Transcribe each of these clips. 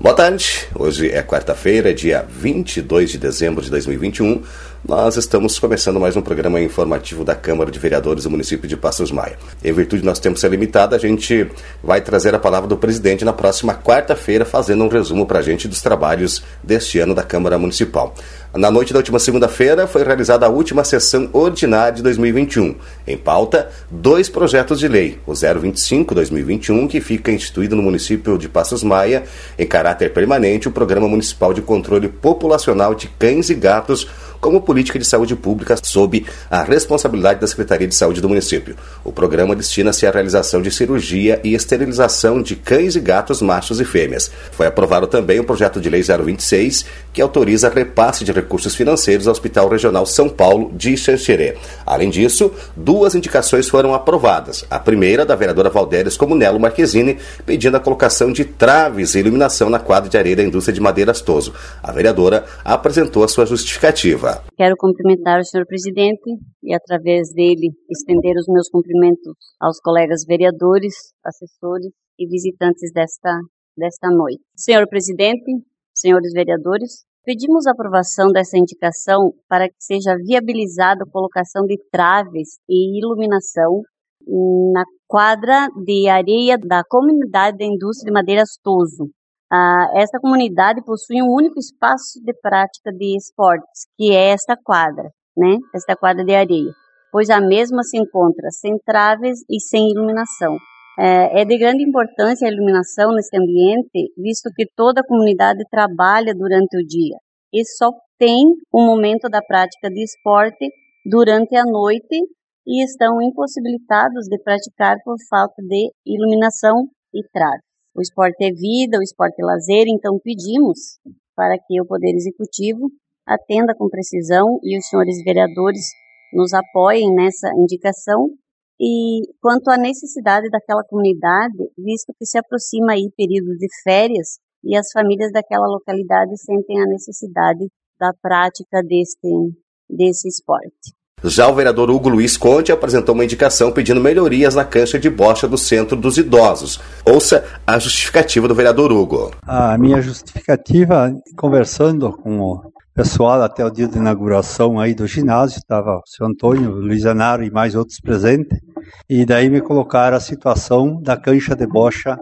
Boa tarde, hoje é quarta-feira, dia 22 de dezembro de 2021. Nós estamos começando mais um programa informativo da Câmara de Vereadores do município de Passos Maia. Em virtude do nosso tempo ser limitado, a gente vai trazer a palavra do presidente na próxima quarta-feira, fazendo um resumo para a gente dos trabalhos deste ano da Câmara Municipal. Na noite da última segunda-feira foi realizada a última sessão ordinária de 2021. Em pauta, dois projetos de lei: o 025-2021, que fica instituído no município de Passos Maia, em caráter permanente, o Programa Municipal de Controle Populacional de Cães e Gatos como política de saúde pública sob a responsabilidade da Secretaria de Saúde do município. O programa destina-se à realização de cirurgia e esterilização de cães e gatos machos e fêmeas. Foi aprovado também o projeto de lei 026, que autoriza repasse de recursos financeiros ao Hospital Regional São Paulo de Xanxerê. Além disso, duas indicações foram aprovadas. A primeira da vereadora Valdéres Comunello Marquezine, pedindo a colocação de traves e iluminação na quadra de areia da indústria de madeiras Toso. A vereadora apresentou a sua justificativa. Quero cumprimentar o senhor presidente e, através dele, estender os meus cumprimentos aos colegas vereadores, assessores e visitantes desta, desta noite. Senhor presidente, senhores vereadores, pedimos aprovação dessa indicação para que seja viabilizada a colocação de traves e iluminação na quadra de areia da comunidade da indústria de madeiras Toso, ah, esta comunidade possui um único espaço de prática de esportes, que é esta quadra, né? Esta quadra de areia, pois a mesma se encontra sem traves e sem iluminação. É, é de grande importância a iluminação neste ambiente, visto que toda a comunidade trabalha durante o dia e só tem o um momento da prática de esporte durante a noite e estão impossibilitados de praticar por falta de iluminação e traves. O esporte é vida, o esporte é lazer, então pedimos para que o Poder Executivo atenda com precisão e os senhores vereadores nos apoiem nessa indicação. E quanto à necessidade daquela comunidade, visto que se aproxima aí período de férias e as famílias daquela localidade sentem a necessidade da prática deste, desse esporte. Já o vereador Hugo Luiz Conte apresentou uma indicação pedindo melhorias na cancha de bocha do Centro dos Idosos. Ouça a justificativa do vereador Hugo. A minha justificativa, conversando com o pessoal até o dia de inauguração aí do ginásio, estava o senhor Antônio, o Luiz Anaro e mais outros presentes, e daí me colocaram a situação da cancha de bocha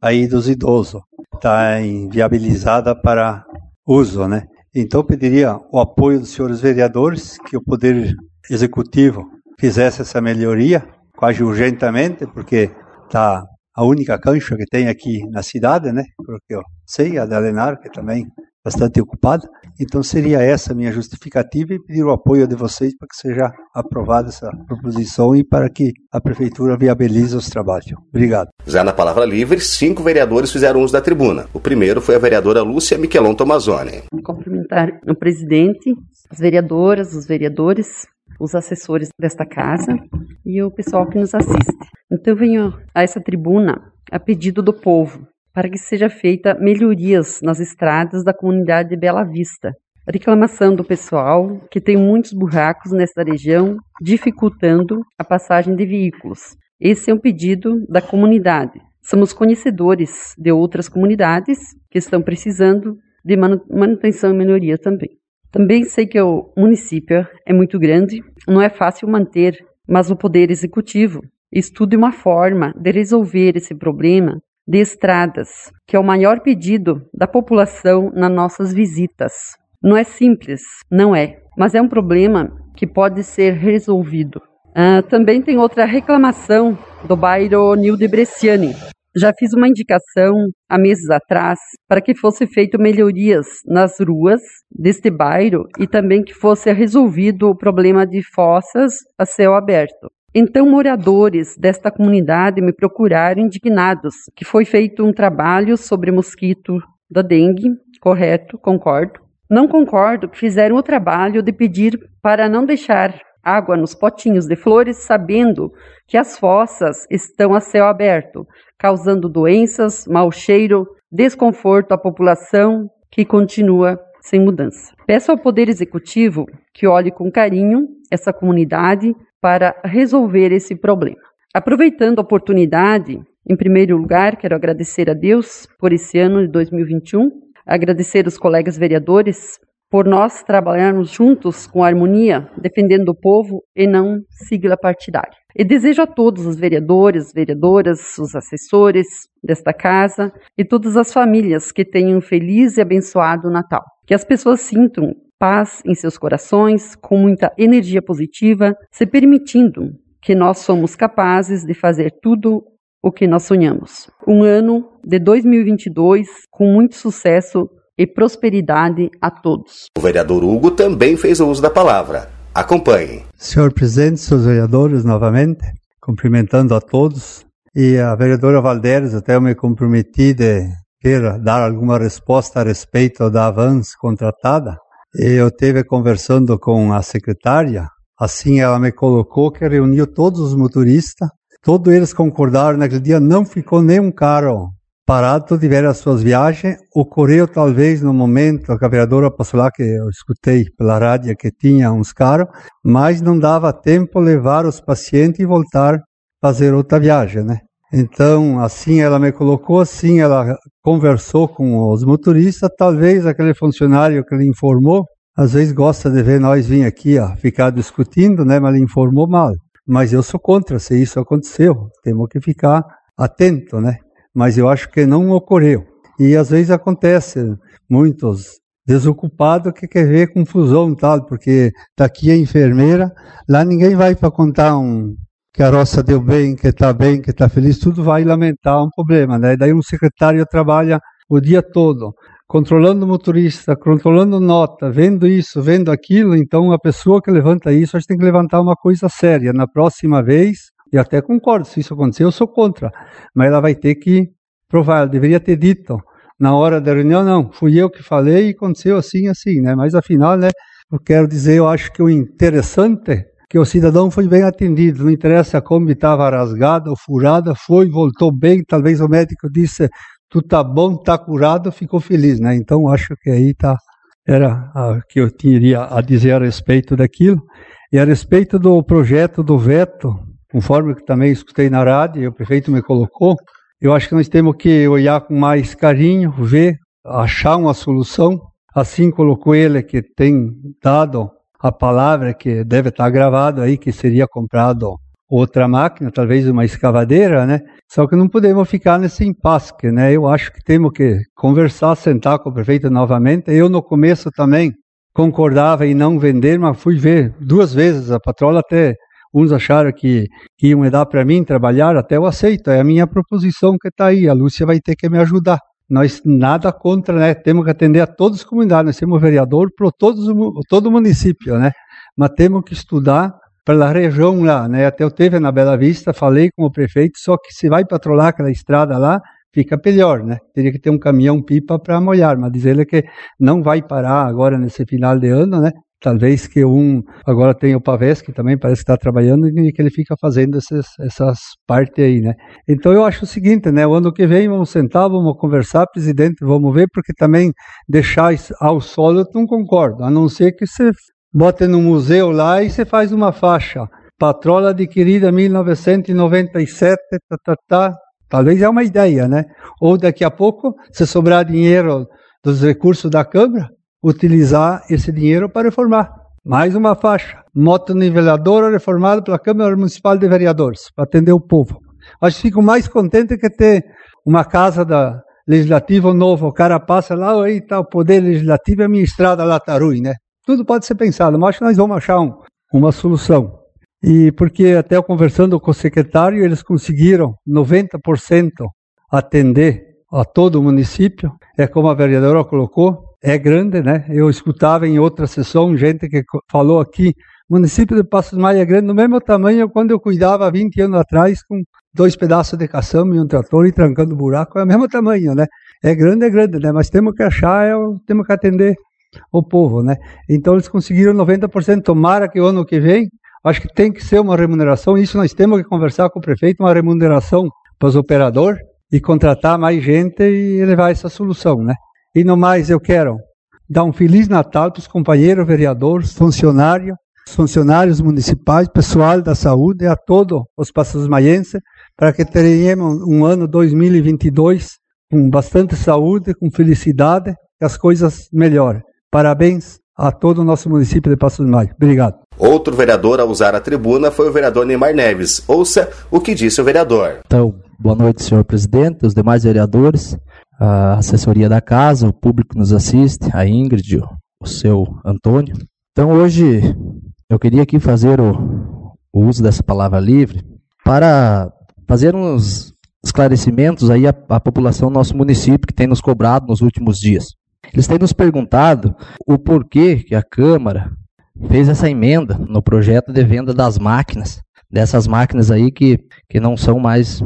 aí dos idosos. Está inviabilizada para uso, né? Então pediria o apoio dos senhores vereadores, que o Poder executivo fizesse essa melhoria, quase urgentemente, porque está a única cancha que tem aqui na cidade, né? Porque eu sei, a da Lenar, que também bastante ocupada. Então seria essa a minha justificativa e pedir o apoio de vocês para que seja aprovada essa proposição e para que a prefeitura viabilize os trabalhos. Obrigado. Já na palavra livre, cinco vereadores fizeram uso da tribuna. O primeiro foi a vereadora Lúcia Miquelon Tomazoni. Cumprimentar o presidente, as vereadoras, os vereadores, os assessores desta casa e o pessoal que nos assiste. Então eu venho a essa tribuna a pedido do povo para que seja feita melhorias nas estradas da comunidade de Bela Vista. Reclamação do pessoal que tem muitos buracos nesta região, dificultando a passagem de veículos. Esse é um pedido da comunidade. Somos conhecedores de outras comunidades que estão precisando de manutenção e melhoria também. Também sei que o município é muito grande, não é fácil manter, mas o Poder Executivo estude uma forma de resolver esse problema de estradas, que é o maior pedido da população nas nossas visitas. Não é simples, não é, mas é um problema que pode ser resolvido. Uh, também tem outra reclamação do bairro Nilde Bresciani, já fiz uma indicação há meses atrás para que fosse feito melhorias nas ruas deste bairro e também que fosse resolvido o problema de fossas a céu aberto. Então, moradores desta comunidade me procuraram indignados que foi feito um trabalho sobre mosquito da dengue, correto, concordo. Não concordo que fizeram o trabalho de pedir para não deixar água nos potinhos de flores, sabendo que as fossas estão a céu aberto, causando doenças, mau cheiro, desconforto à população que continua sem mudança. Peço ao Poder Executivo que olhe com carinho essa comunidade para resolver esse problema. Aproveitando a oportunidade, Em primeiro lugar, quero agradecer a Deus por esse ano de 2021, agradecer os colegas vereadores por nós trabalharmos juntos com harmonia, defendendo o povo e não sigla partidária. E desejo a todos os vereadores, vereadoras, os assessores desta casa e todas as famílias que tenham um feliz e abençoado Natal. Que as pessoas sintam paz em seus corações, com muita energia positiva, se permitindo que nós somos capazes de fazer tudo o que nós sonhamos. Um ano de 2022 com muito sucesso e prosperidade a todos. O vereador Hugo também fez o uso da palavra. Acompanhe. Senhor presidente, senhores vereadores, novamente, cumprimentando a todos. E a vereadora Valderes, até eu me comprometi de queira dar alguma resposta a respeito da Avans contratada. E eu esteve conversando com a secretária, assim ela me colocou que reuniu todos os motoristas, todos eles concordaram naquele dia, não ficou nenhum carro parado, tiveram as suas viagens. Ocorreu talvez no momento, a vereadora passou lá, que eu escutei pela rádio que tinha uns carros, mas não dava tempo levar os pacientes e voltar fazer outra viagem, né? Então, assim ela me colocou, assim ela conversou com os motoristas, talvez aquele funcionário que lhe informou, às vezes gosta de ver nós vir aqui ó, ficar discutindo, né, mas ele informou mal. Mas eu sou contra se isso aconteceu, temos que ficar atento, né? Mas eu acho que não ocorreu. E às vezes acontece, muitos desocupados que quer ver confusão tal, porque daqui a enfermeira, lá ninguém vai para contar um, que a roça deu bem, que está bem, que está feliz, tudo vai lamentar um problema, né? Daí um secretário trabalha o dia todo, controlando o motorista, controlando nota, vendo isso, vendo aquilo, então a pessoa que levanta isso, a gente tem que levantar uma coisa séria. Na próxima vez, e até concordo, se isso acontecer, eu sou contra, mas ela vai ter que provar, ela deveria ter dito na hora da reunião, não, fui eu que falei e aconteceu assim, assim, né? Mas afinal, né, eu quero dizer, eu acho que o interessante que o cidadão foi bem atendido, não interessa como estava rasgada ou furada, foi, voltou bem, talvez o médico disse, tu tá bom, tá curado, ficou feliz, né? Então acho que aí tá, era o que eu tinha a dizer a respeito daquilo. E a respeito do projeto do veto, conforme também escutei na rádio, e o prefeito me colocou, eu acho que nós temos que olhar com mais carinho, ver, achar uma solução. Assim colocou ele que tem dado a palavra que deve estar gravado aí, que seria comprado outra máquina, talvez uma escavadeira, né? Só que não podemos ficar nesse impasse, né? Eu acho que temos que conversar, sentar com o prefeito novamente. Eu no começo também concordava em não vender, mas fui ver duas vezes a patrola até uns acharam que, que iam dar para mim trabalhar, até eu aceito, é a minha proposição que está aí, a Lúcia vai ter que me ajudar. Nós nada contra, né? Temos que atender a todas as comunidades. Nós temos vereador para todo o município, né? Mas temos que estudar pela região lá, né? Até eu teve na Bela Vista, falei com o prefeito, só que se vai patrolar aquela estrada lá, fica pior, né? Teria que ter um caminhão pipa para molhar, mas diz ele que não vai parar agora nesse final de ano, né? Talvez que um agora tem o Pavés, que também parece que está trabalhando e que ele fica fazendo essas, essas partes aí, né? Então eu acho o seguinte, né? O ano que vem vamos sentar, vamos conversar, presidente, vamos ver, porque também deixar ao solo eu não concordo, a não ser que você bote no museu lá e você faz uma faixa. Patrola adquirida em 1997, tá, tá, tá. Talvez é uma ideia, né? Ou daqui a pouco, se sobrar dinheiro dos recursos da Câmara, utilizar esse dinheiro para reformar. Mais uma faixa. Moto niveladora reformada pela Câmara Municipal de Vereadores, para atender o povo. Acho que fico mais contente que ter uma casa da legislativa nova. O cara passa lá, aí está o poder legislativo e a minha estrada lá está ruim, né? Tudo pode ser pensado, mas acho que nós vamos achar um, uma solução. E porque até conversando com o secretário, eles conseguiram 90% atender a todo o município. É como a vereadora colocou, é grande, né? Eu escutava em outra sessão gente que falou aqui, o município de Passos Maia é grande, do mesmo tamanho quando eu cuidava 20 anos atrás, com dois pedaços de caçamba e um trator e trancando buraco, é o mesmo tamanho, né? É grande, é grande, né? Mas temos que achar, é, temos que atender o povo, né? Então eles conseguiram 90%, tomara que o ano que vem, acho que tem que ser uma remuneração, isso nós temos que conversar com o prefeito, uma remuneração para os operadores e contratar mais gente e levar essa solução, né? E no mais, eu quero dar um Feliz Natal para os companheiros vereadores, funcionários, funcionários municipais, pessoal da saúde, a todos os passos maienses, para que tenhamos um ano 2022 com bastante saúde, com felicidade, que as coisas melhorem. Parabéns a todo o nosso município de Passos Maio. Obrigado. Outro vereador a usar a tribuna foi o vereador Neymar Neves. Ouça o que disse o vereador. Então, boa noite, senhor presidente, os demais vereadores, a assessoria da casa, o público que nos assiste, a Ingrid, o seu Antônio. Então, hoje eu queria aqui fazer o, o uso dessa palavra livre para fazer uns esclarecimentos aí à, à população do nosso município que tem nos cobrado nos últimos dias. Eles têm nos perguntado o porquê que a Câmara fez essa emenda no projeto de venda das máquinas, dessas máquinas aí que, que não são mais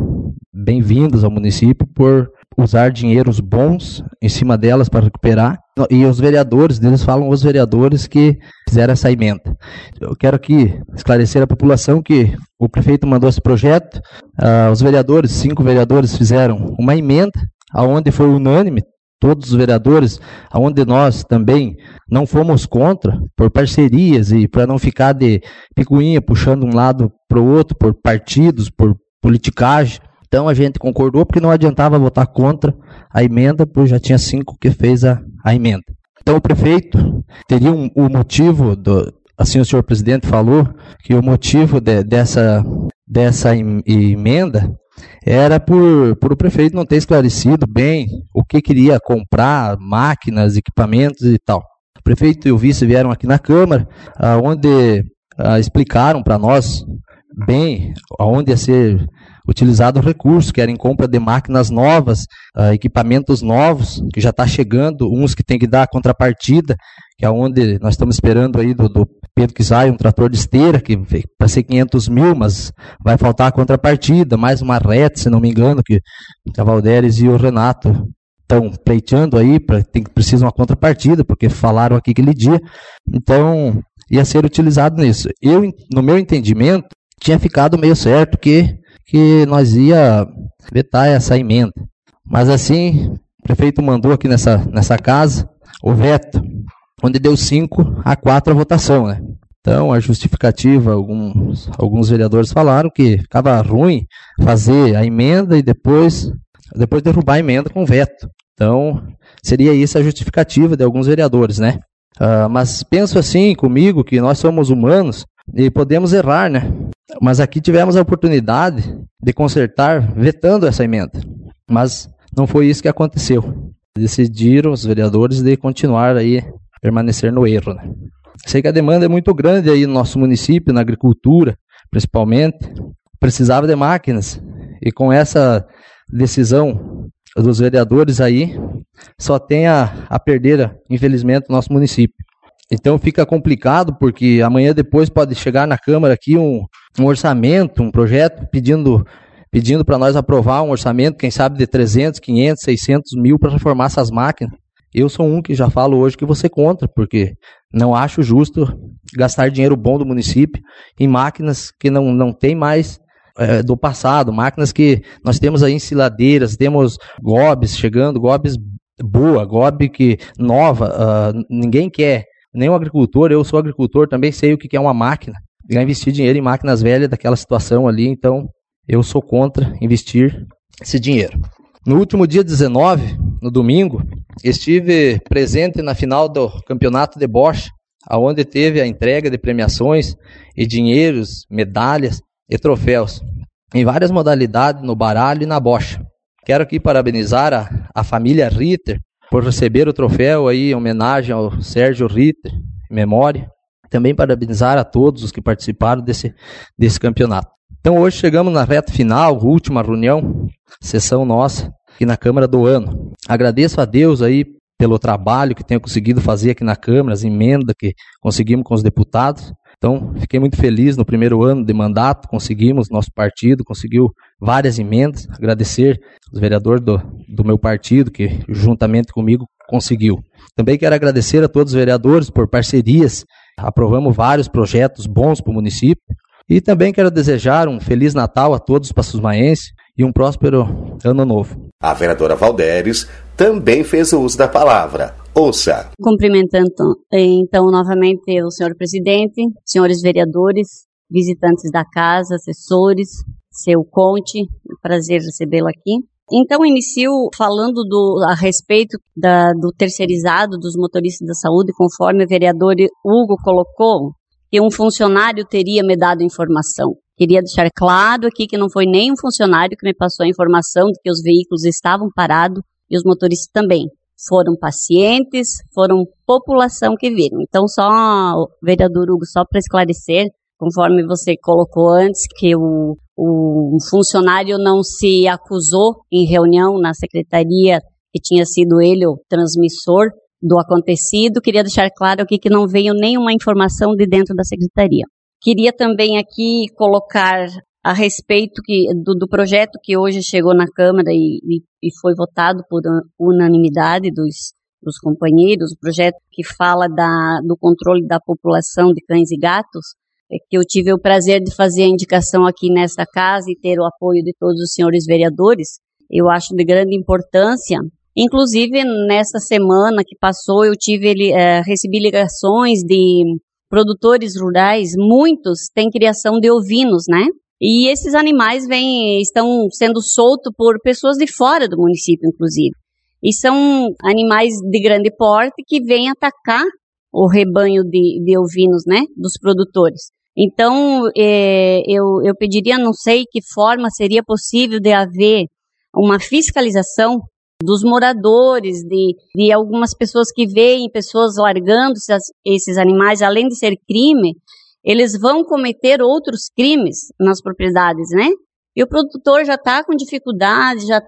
bem-vindas ao município por usar dinheiros bons em cima delas para recuperar. E os vereadores, eles falam os vereadores que fizeram essa emenda. Eu quero aqui esclarecer a população que o prefeito mandou esse projeto, uh, os vereadores, cinco vereadores fizeram uma emenda, aonde foi unânime, todos os vereadores, aonde nós também não fomos contra, por parcerias e para não ficar de picuinha puxando um lado para o outro, por partidos, por politicagem. Então a gente concordou porque não adiantava votar contra a emenda, pois já tinha cinco que fez a, a emenda. Então o prefeito teria um, o motivo, do, assim o senhor presidente falou, que o motivo de, dessa, dessa emenda era por, por o prefeito não ter esclarecido bem o que queria comprar, máquinas, equipamentos e tal. O prefeito e o vice vieram aqui na Câmara, onde ah, explicaram para nós bem aonde ia ser utilizado o recurso, que era em compra de máquinas novas, uh, equipamentos novos, que já está chegando, uns que tem que dar contrapartida, que é onde nós estamos esperando aí do, do Pedro Kizai, um trator de esteira, que para ser 500 mil, mas vai faltar a contrapartida, mais uma reta, se não me engano, que a Valderes e o Renato estão pleiteando aí, pra, tem, precisam uma contrapartida, porque falaram aqui aquele dia, então ia ser utilizado nisso. Eu, no meu entendimento, tinha ficado meio certo que, que nós ia vetar essa emenda. Mas assim, o prefeito mandou aqui nessa, nessa casa o veto onde deu 5 a 4 a votação, né? Então, a justificativa, alguns, alguns vereadores falaram que ficava ruim fazer a emenda e depois, depois derrubar a emenda com veto. Então, seria isso a justificativa de alguns vereadores, né? Uh, mas penso assim comigo que nós somos humanos e podemos errar, né? Mas aqui tivemos a oportunidade de consertar vetando essa emenda. Mas não foi isso que aconteceu. Decidiram os vereadores de continuar aí permanecer no erro. Né? Sei que a demanda é muito grande aí no nosso município, na agricultura, principalmente. Precisava de máquinas. E com essa decisão dos vereadores aí, só tem a, a perder, infelizmente, o nosso município. Então fica complicado, porque amanhã depois pode chegar na Câmara aqui um, um orçamento, um projeto pedindo pedindo para nós aprovar um orçamento, quem sabe de 300, 500, 600 mil para reformar essas máquinas. Eu sou um que já falo hoje que você contra, porque não acho justo gastar dinheiro bom do município em máquinas que não, não tem mais é, do passado, máquinas que nós temos aí ensiladeiras, temos gobs chegando, gobs boa, gob que nova, uh, ninguém quer, nem o agricultor, eu sou agricultor, também sei o que é uma máquina, vai investir dinheiro em máquinas velhas daquela situação ali, então eu sou contra investir esse dinheiro. No último dia 19, no domingo, estive presente na final do Campeonato de Bosch, aonde teve a entrega de premiações e dinheiros, medalhas e troféus em várias modalidades no baralho e na bocha. Quero aqui parabenizar a, a família Ritter por receber o troféu aí em homenagem ao Sérgio Ritter, em memória. Também parabenizar a todos os que participaram desse, desse campeonato. Então hoje chegamos na reta final, última reunião, sessão nossa, aqui na Câmara do ano. Agradeço a Deus aí pelo trabalho que tenho conseguido fazer aqui na Câmara, as emendas que conseguimos com os deputados. Então, fiquei muito feliz no primeiro ano de mandato, conseguimos, nosso partido conseguiu várias emendas. Agradecer os vereadores do, do meu partido, que juntamente comigo conseguiu. Também quero agradecer a todos os vereadores por parcerias. Aprovamos vários projetos bons para o município. E também quero desejar um Feliz Natal a todos os passusmaenses e um próspero Ano Novo. A vereadora Valderes também fez o uso da palavra. Ouça. Cumprimentando então novamente o senhor presidente, senhores vereadores, visitantes da casa, assessores, seu Conte, prazer recebê-lo aqui. Então, inicio falando do, a respeito da, do terceirizado dos motoristas da saúde, conforme o vereador Hugo colocou, que um funcionário teria me dado informação. Queria deixar claro aqui que não foi nenhum funcionário que me passou a informação de que os veículos estavam parados e os motoristas também. Foram pacientes, foram população que viram. Então, só, vereador Hugo, só para esclarecer, conforme você colocou antes, que o, o funcionário não se acusou em reunião na secretaria que tinha sido ele o transmissor do acontecido. Queria deixar claro aqui que não veio nenhuma informação de dentro da secretaria. Queria também aqui colocar a respeito que, do, do projeto que hoje chegou na Câmara e, e, e foi votado por unanimidade dos, dos companheiros, o projeto que fala da, do controle da população de cães e gatos, é que eu tive o prazer de fazer a indicação aqui nesta casa e ter o apoio de todos os senhores vereadores, eu acho de grande importância. Inclusive, nesta semana que passou, eu tive, é, recebi ligações de produtores rurais, muitos têm criação de ovinos, né? E esses animais vêm, estão sendo soltos por pessoas de fora do município, inclusive. E são animais de grande porte que vêm atacar o rebanho de, de ovinos, né, dos produtores. Então, é, eu, eu pediria, não sei que forma seria possível de haver uma fiscalização dos moradores, de, de algumas pessoas que veem pessoas largando esses, esses animais, além de ser crime, eles vão cometer outros crimes nas propriedades, né? E o produtor já está com dificuldade, já,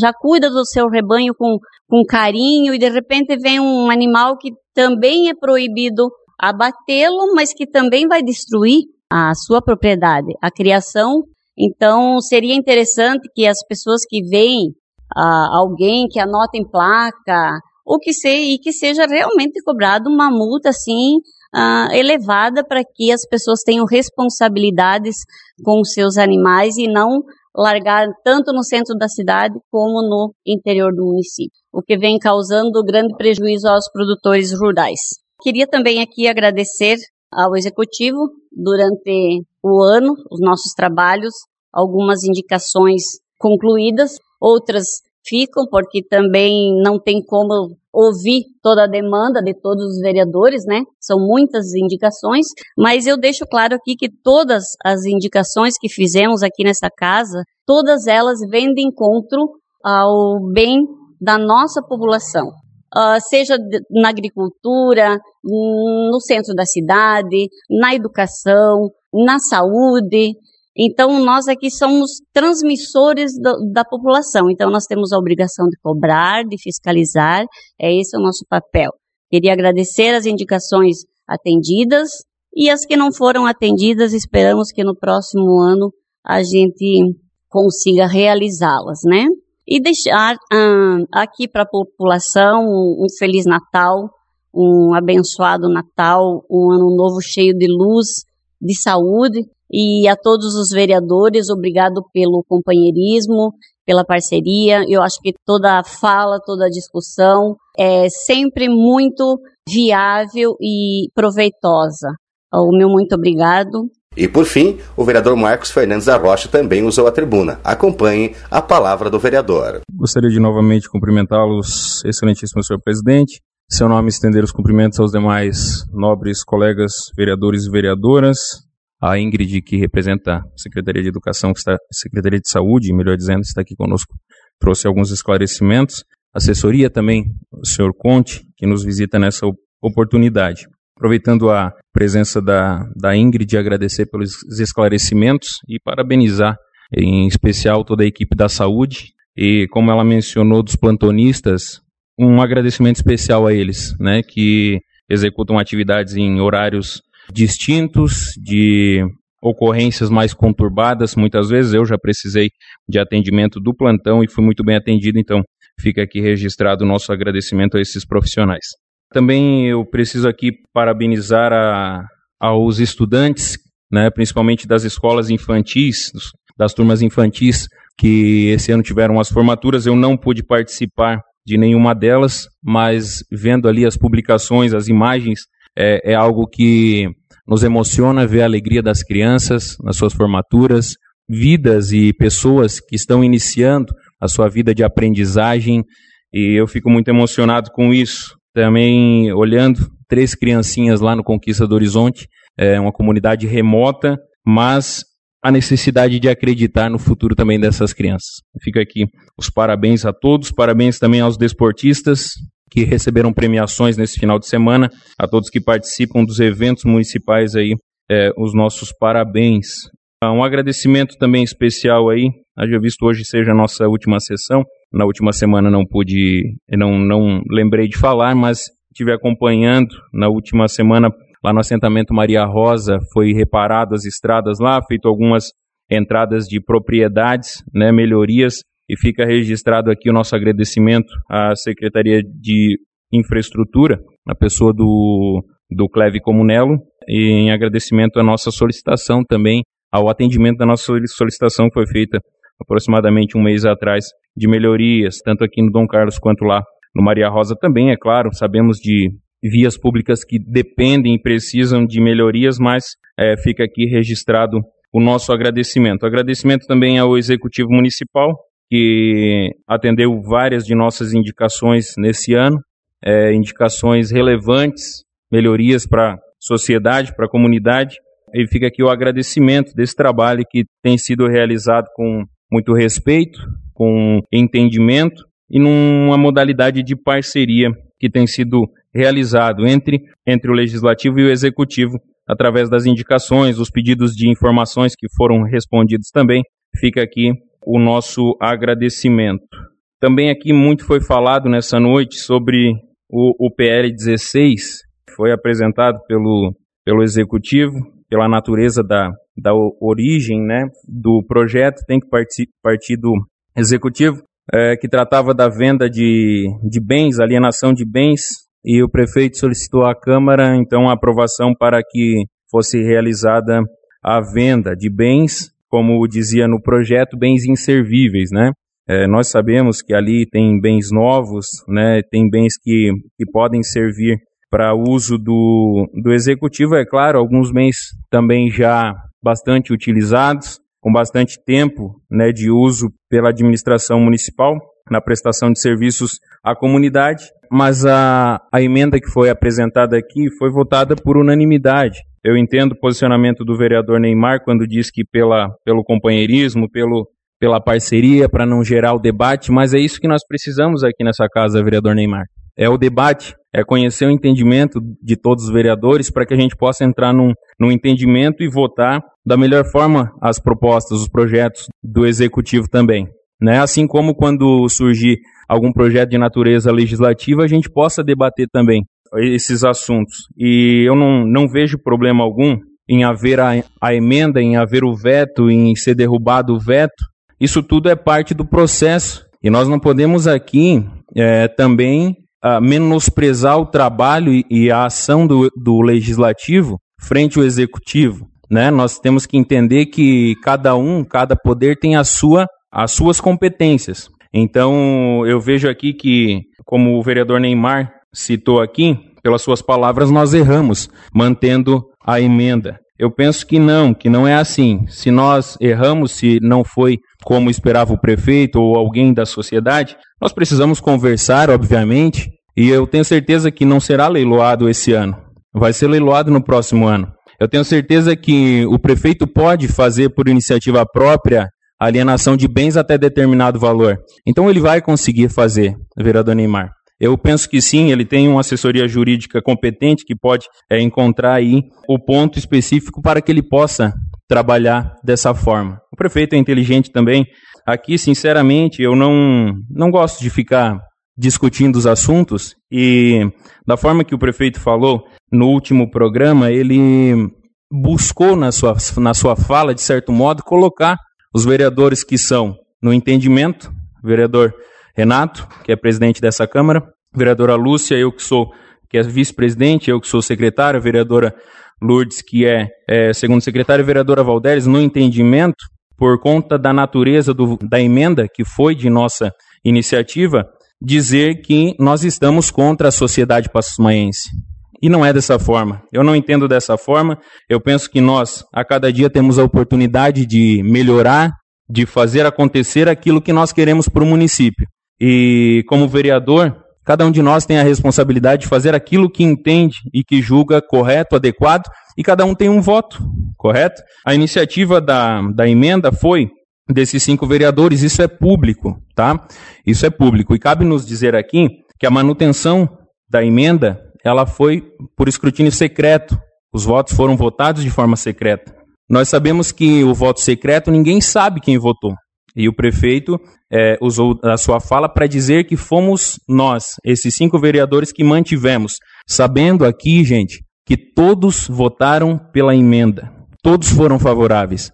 já cuida do seu rebanho com, com carinho, e de repente vem um animal que também é proibido abatê-lo, mas que também vai destruir a sua propriedade, a criação. Então, seria interessante que as pessoas que veem uh, alguém que anota em placa, ou que se, e que seja realmente cobrado uma multa assim uh, elevada para que as pessoas tenham responsabilidades com os seus animais e não largar tanto no centro da cidade como no interior do município, o que vem causando grande prejuízo aos produtores rurais. Queria também aqui agradecer ao executivo durante o ano os nossos trabalhos, algumas indicações concluídas, outras ficam porque também não tem como ouvir toda a demanda de todos os vereadores, né? São muitas indicações, mas eu deixo claro aqui que todas as indicações que fizemos aqui nessa casa, todas elas vêm de encontro ao bem da nossa população uh, seja na agricultura, no centro da cidade, na educação, na saúde. Então, nós aqui somos transmissores do, da população. Então, nós temos a obrigação de cobrar, de fiscalizar. É esse o nosso papel. Queria agradecer as indicações atendidas e as que não foram atendidas, esperamos que no próximo ano a gente consiga realizá-las, né? e deixar uh, aqui para a população um, um Feliz Natal, um abençoado Natal, um ano novo cheio de luz, de saúde. E a todos os vereadores, obrigado pelo companheirismo, pela parceria. Eu acho que toda a fala, toda a discussão é sempre muito viável e proveitosa. O meu muito obrigado e por fim, o vereador Marcos Fernandes da Rocha também usou a tribuna. Acompanhe a palavra do vereador. Gostaria de novamente cumprimentá-los, excelentíssimo senhor presidente. Seu nome estender os cumprimentos aos demais nobres colegas vereadores e vereadoras, a Ingrid, que representa a Secretaria de Educação, que está, Secretaria de Saúde, melhor dizendo, está aqui conosco, trouxe alguns esclarecimentos. Assessoria também, o senhor Conte, que nos visita nessa oportunidade. Aproveitando a presença da, da Ingrid, agradecer pelos esclarecimentos e parabenizar, em especial, toda a equipe da saúde. E, como ela mencionou, dos plantonistas, um agradecimento especial a eles, né, que executam atividades em horários distintos, de ocorrências mais conturbadas. Muitas vezes eu já precisei de atendimento do plantão e fui muito bem atendido, então fica aqui registrado o nosso agradecimento a esses profissionais. Também eu preciso aqui parabenizar a, aos estudantes, né, principalmente das escolas infantis, das turmas infantis, que esse ano tiveram as formaturas. Eu não pude participar de nenhuma delas, mas vendo ali as publicações, as imagens, é, é algo que nos emociona ver a alegria das crianças nas suas formaturas, vidas e pessoas que estão iniciando a sua vida de aprendizagem e eu fico muito emocionado com isso. Também olhando três criancinhas lá no Conquista do Horizonte, é uma comunidade remota, mas a necessidade de acreditar no futuro também dessas crianças. Fica aqui os parabéns a todos, parabéns também aos desportistas que receberam premiações nesse final de semana, a todos que participam dos eventos municipais aí, é, os nossos parabéns. Um agradecimento também especial aí, haja visto hoje seja a nossa última sessão, na última semana não pude, não, não lembrei de falar, mas estive acompanhando. Na última semana lá no assentamento Maria Rosa, foi reparado as estradas lá, feito algumas entradas de propriedades, né, melhorias, e fica registrado aqui o nosso agradecimento à Secretaria de Infraestrutura, na pessoa do, do Cleve Comunello, e em agradecimento à nossa solicitação também, ao atendimento da nossa solicitação que foi feita aproximadamente um mês atrás, de melhorias, tanto aqui no Dom Carlos quanto lá no Maria Rosa também, é claro, sabemos de vias públicas que dependem e precisam de melhorias, mas é, fica aqui registrado o nosso agradecimento. Agradecimento também ao Executivo Municipal, que atendeu várias de nossas indicações nesse ano, é, indicações relevantes, melhorias para a sociedade, para a comunidade, e fica aqui o agradecimento desse trabalho que tem sido realizado com muito respeito, com entendimento e numa modalidade de parceria que tem sido realizado entre, entre o legislativo e o executivo através das indicações, os pedidos de informações que foram respondidos também. Fica aqui o nosso agradecimento. Também aqui muito foi falado nessa noite sobre o, o PL 16, que foi apresentado pelo, pelo executivo, pela natureza da, da origem né, do projeto, tem que partir, partir do executivo, é, que tratava da venda de, de bens, alienação de bens, e o prefeito solicitou à Câmara, então, a aprovação para que fosse realizada a venda de bens, como dizia no projeto, bens inservíveis, né? É, nós sabemos que ali tem bens novos, né? Tem bens que, que podem servir para uso do, do executivo, é claro, alguns bens também já bastante utilizados, com bastante tempo né, de uso pela administração municipal na prestação de serviços à comunidade, mas a, a emenda que foi apresentada aqui foi votada por unanimidade. Eu entendo o posicionamento do vereador Neymar quando diz que pela, pelo companheirismo, pelo, pela parceria, para não gerar o debate, mas é isso que nós precisamos aqui nessa casa, vereador Neymar. É o debate, é conhecer o entendimento de todos os vereadores para que a gente possa entrar num, num entendimento e votar da melhor forma as propostas, os projetos do executivo também. Né? Assim como quando surgir algum projeto de natureza legislativa, a gente possa debater também esses assuntos. E eu não, não vejo problema algum em haver a, a emenda, em haver o veto, em ser derrubado o veto. Isso tudo é parte do processo. E nós não podemos aqui é, também uh, menosprezar o trabalho e, e a ação do, do legislativo frente ao executivo. Né? Nós temos que entender que cada um, cada poder tem a sua, as suas competências. Então, eu vejo aqui que, como o vereador Neymar citou aqui, pelas suas palavras, nós erramos, mantendo a emenda. Eu penso que não, que não é assim. Se nós erramos, se não foi como esperava o prefeito ou alguém da sociedade, nós precisamos conversar, obviamente, e eu tenho certeza que não será leiloado esse ano. Vai ser leiloado no próximo ano. Eu tenho certeza que o prefeito pode fazer por iniciativa própria alienação de bens até determinado valor. Então ele vai conseguir fazer, vereador Neymar. Eu penso que sim, ele tem uma assessoria jurídica competente que pode é, encontrar aí o ponto específico para que ele possa trabalhar dessa forma. O prefeito é inteligente também. Aqui, sinceramente, eu não, não gosto de ficar discutindo os assuntos e da forma que o prefeito falou no último programa, ele buscou na sua, na sua fala, de certo modo, colocar os vereadores que são no entendimento, vereador Renato, que é presidente dessa Câmara, vereadora Lúcia, eu que sou que é vice-presidente, eu que sou secretário, vereadora Lourdes, que é, é segundo secretário, vereadora Valdéres, no entendimento, por conta da natureza do, da emenda que foi de nossa iniciativa, dizer que nós estamos contra a sociedade passosmaense. E não é dessa forma. Eu não entendo dessa forma. Eu penso que nós, a cada dia, temos a oportunidade de melhorar, de fazer acontecer aquilo que nós queremos para o município. E como vereador, cada um de nós tem a responsabilidade de fazer aquilo que entende e que julga correto, adequado, e cada um tem um voto, correto? A iniciativa da, da emenda foi desses cinco vereadores, isso é público, tá? Isso é público. E cabe nos dizer aqui que a manutenção da emenda, ela foi por escrutínio secreto. Os votos foram votados de forma secreta. Nós sabemos que o voto secreto, ninguém sabe quem votou. E o prefeito é, usou a sua fala para dizer que fomos nós, esses cinco vereadores, que mantivemos. Sabendo aqui, gente, que todos votaram pela emenda. Todos foram favoráveis.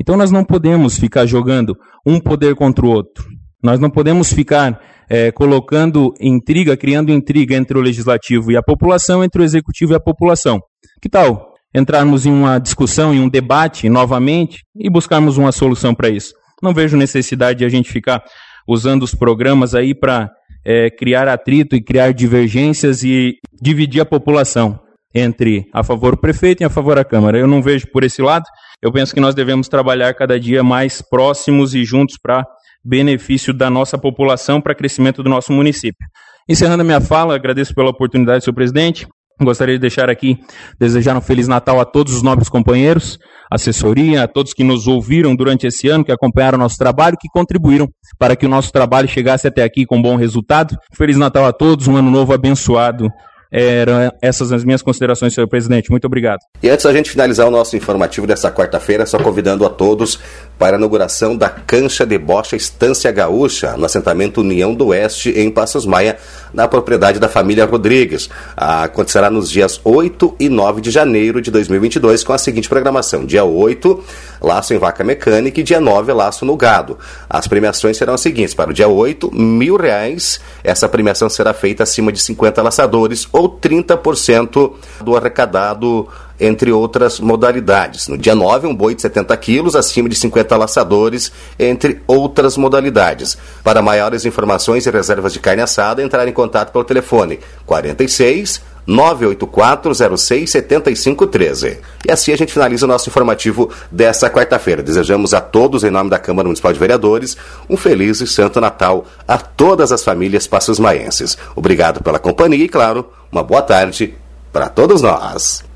Então nós não podemos ficar jogando um poder contra o outro. Nós não podemos ficar é, colocando intriga, criando intriga entre o legislativo e a população, entre o executivo e a população. Que tal entrarmos em uma discussão, em um debate novamente e buscarmos uma solução para isso? Não vejo necessidade de a gente ficar usando os programas aí para é, criar atrito e criar divergências e dividir a população entre a favor do prefeito e a favor da Câmara. Eu não vejo por esse lado. Eu penso que nós devemos trabalhar cada dia mais próximos e juntos para benefício da nossa população, para crescimento do nosso município. Encerrando a minha fala, agradeço pela oportunidade, senhor presidente. Gostaria de deixar aqui, desejar um Feliz Natal a todos os nobres companheiros, assessoria, a todos que nos ouviram durante esse ano, que acompanharam o nosso trabalho, que contribuíram para que o nosso trabalho chegasse até aqui com bom resultado. Feliz Natal a todos, um ano novo abençoado eram essas as minhas considerações, senhor presidente. Muito obrigado. E antes da gente finalizar o nosso informativo dessa quarta-feira, só convidando a todos para a inauguração da Cancha de Bocha Estância Gaúcha, no assentamento União do Oeste, em Passos Maia, na propriedade da família Rodrigues. Acontecerá nos dias 8 e 9 de janeiro de 2022, com a seguinte programação: dia 8, laço em vaca mecânica, e dia 9, laço no gado. As premiações serão as seguintes: para o dia 8, mil reais. Essa premiação será feita acima de 50 laçadores ou 30% do arrecadado entre outras modalidades. No dia 9, um boi de 70 quilos, acima de 50 laçadores, entre outras modalidades. Para maiores informações e reservas de carne assada, entrar em contato pelo telefone 46 984067513. E assim a gente finaliza o nosso informativo desta quarta-feira. Desejamos a todos, em nome da Câmara Municipal de Vereadores, um feliz e santo Natal a todas as famílias passos maenses. Obrigado pela companhia e, claro, uma boa tarde para todos nós.